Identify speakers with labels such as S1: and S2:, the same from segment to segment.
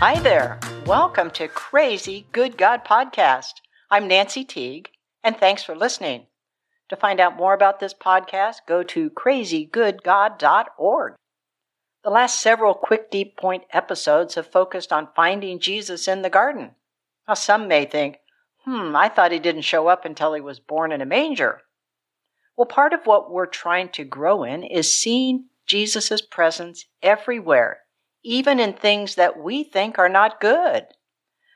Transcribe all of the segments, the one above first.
S1: Hi there. Welcome to Crazy Good God Podcast. I'm Nancy Teague, and thanks for listening. To find out more about this podcast, go to crazygoodgod.org. The last several quick deep point episodes have focused on finding Jesus in the garden. Now, some may think, hmm, I thought he didn't show up until he was born in a manger. Well, part of what we're trying to grow in is seeing Jesus' presence everywhere, even in things that we think are not good.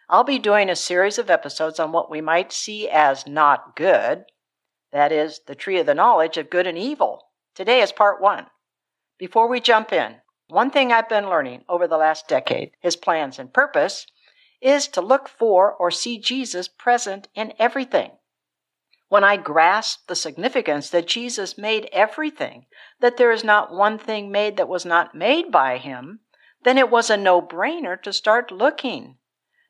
S1: I'll be doing a series of episodes on what we might see as not good, that is, the tree of the knowledge of good and evil. Today is part one. Before we jump in, one thing I've been learning over the last decade, his plans and purpose, is to look for or see Jesus present in everything. When I grasp the significance that Jesus made everything, that there is not one thing made that was not made by him, then it was a no brainer to start looking.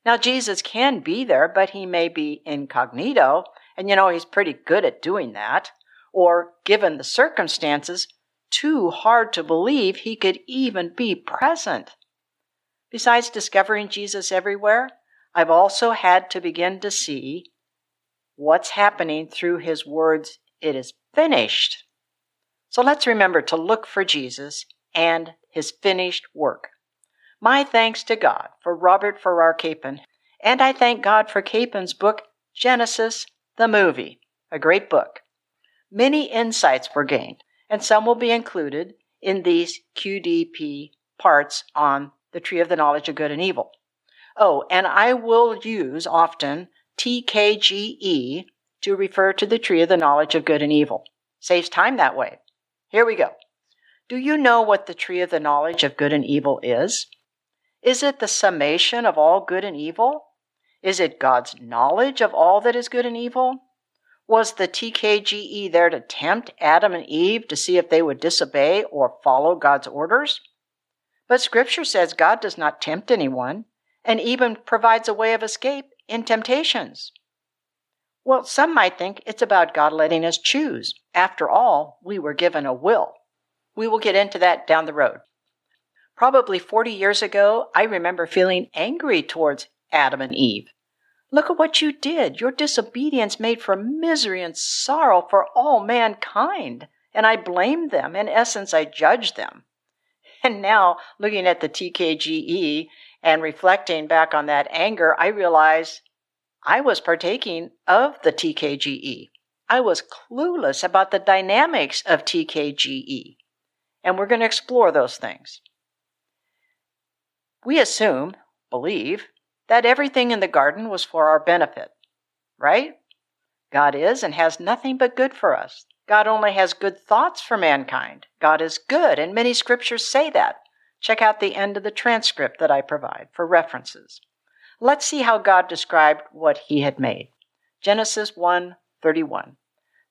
S1: Now, Jesus can be there, but he may be incognito, and you know, he's pretty good at doing that. Or, given the circumstances, too hard to believe he could even be present. Besides discovering Jesus everywhere, I've also had to begin to see what's happening through his words, it is finished. So let's remember to look for Jesus and his finished work. My thanks to God for Robert Farrar Capon, and I thank God for Capon's book, Genesis, the movie, a great book. Many insights were gained, and some will be included in these QDP parts on the tree of the knowledge of good and evil. Oh, and I will use often TKGE to refer to the tree of the knowledge of good and evil. Saves time that way. Here we go. Do you know what the tree of the knowledge of good and evil is? Is it the summation of all good and evil? Is it God's knowledge of all that is good and evil? Was the TKGE there to tempt Adam and Eve to see if they would disobey or follow God's orders? But Scripture says God does not tempt anyone and even provides a way of escape in temptations. Well, some might think it's about God letting us choose. After all, we were given a will. We will get into that down the road. Probably 40 years ago, I remember feeling angry towards Adam and Eve. Look at what you did. Your disobedience made for misery and sorrow for all mankind. And I blamed them. In essence, I judged them. And now, looking at the TKGE and reflecting back on that anger, I realize I was partaking of the TKGE. I was clueless about the dynamics of TKGE. And we're going to explore those things. We assume, believe, that everything in the garden was for our benefit, right? God is and has nothing but good for us. God only has good thoughts for mankind. God is good, and many scriptures say that. Check out the end of the transcript that I provide for references. Let's see how God described what he had made. Genesis 1:31.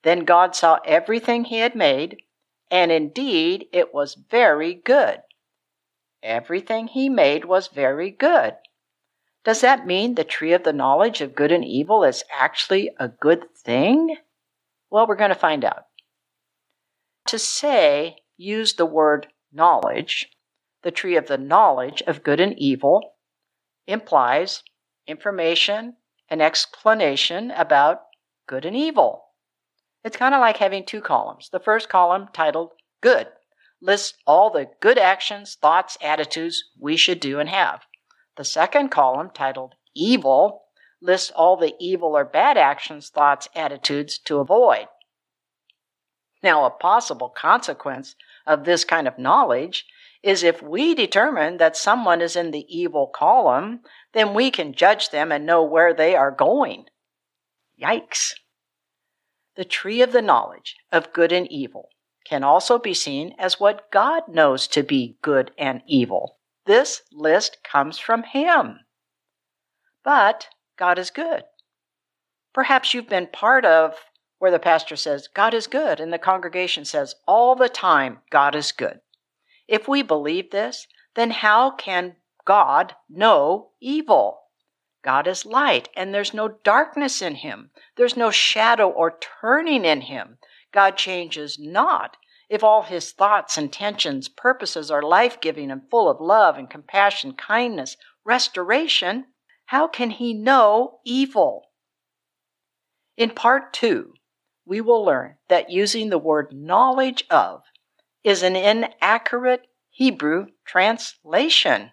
S1: Then God saw everything he had made, and indeed it was very good. Everything he made was very good. Does that mean the tree of the knowledge of good and evil is actually a good thing? Well, we're going to find out. To say, use the word knowledge, the tree of the knowledge of good and evil implies information and explanation about good and evil. It's kind of like having two columns. The first column, titled Good, lists all the good actions, thoughts, attitudes we should do and have. The second column, titled Evil, lists all the evil or bad actions, thoughts, attitudes to avoid. Now, a possible consequence of this kind of knowledge is if we determine that someone is in the evil column, then we can judge them and know where they are going. Yikes. The tree of the knowledge of good and evil can also be seen as what God knows to be good and evil. This list comes from Him. But God is good. Perhaps you've been part of where the pastor says, God is good, and the congregation says, all the time, God is good. If we believe this, then how can God know evil? God is light, and there's no darkness in him. There's no shadow or turning in him. God changes not. If all his thoughts, intentions, purposes are life giving and full of love and compassion, kindness, restoration, how can he know evil? In part two, we will learn that using the word knowledge of is an inaccurate Hebrew translation.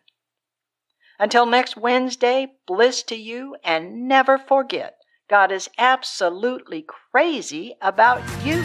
S1: Until next Wednesday, bliss to you, and never forget God is absolutely crazy about you.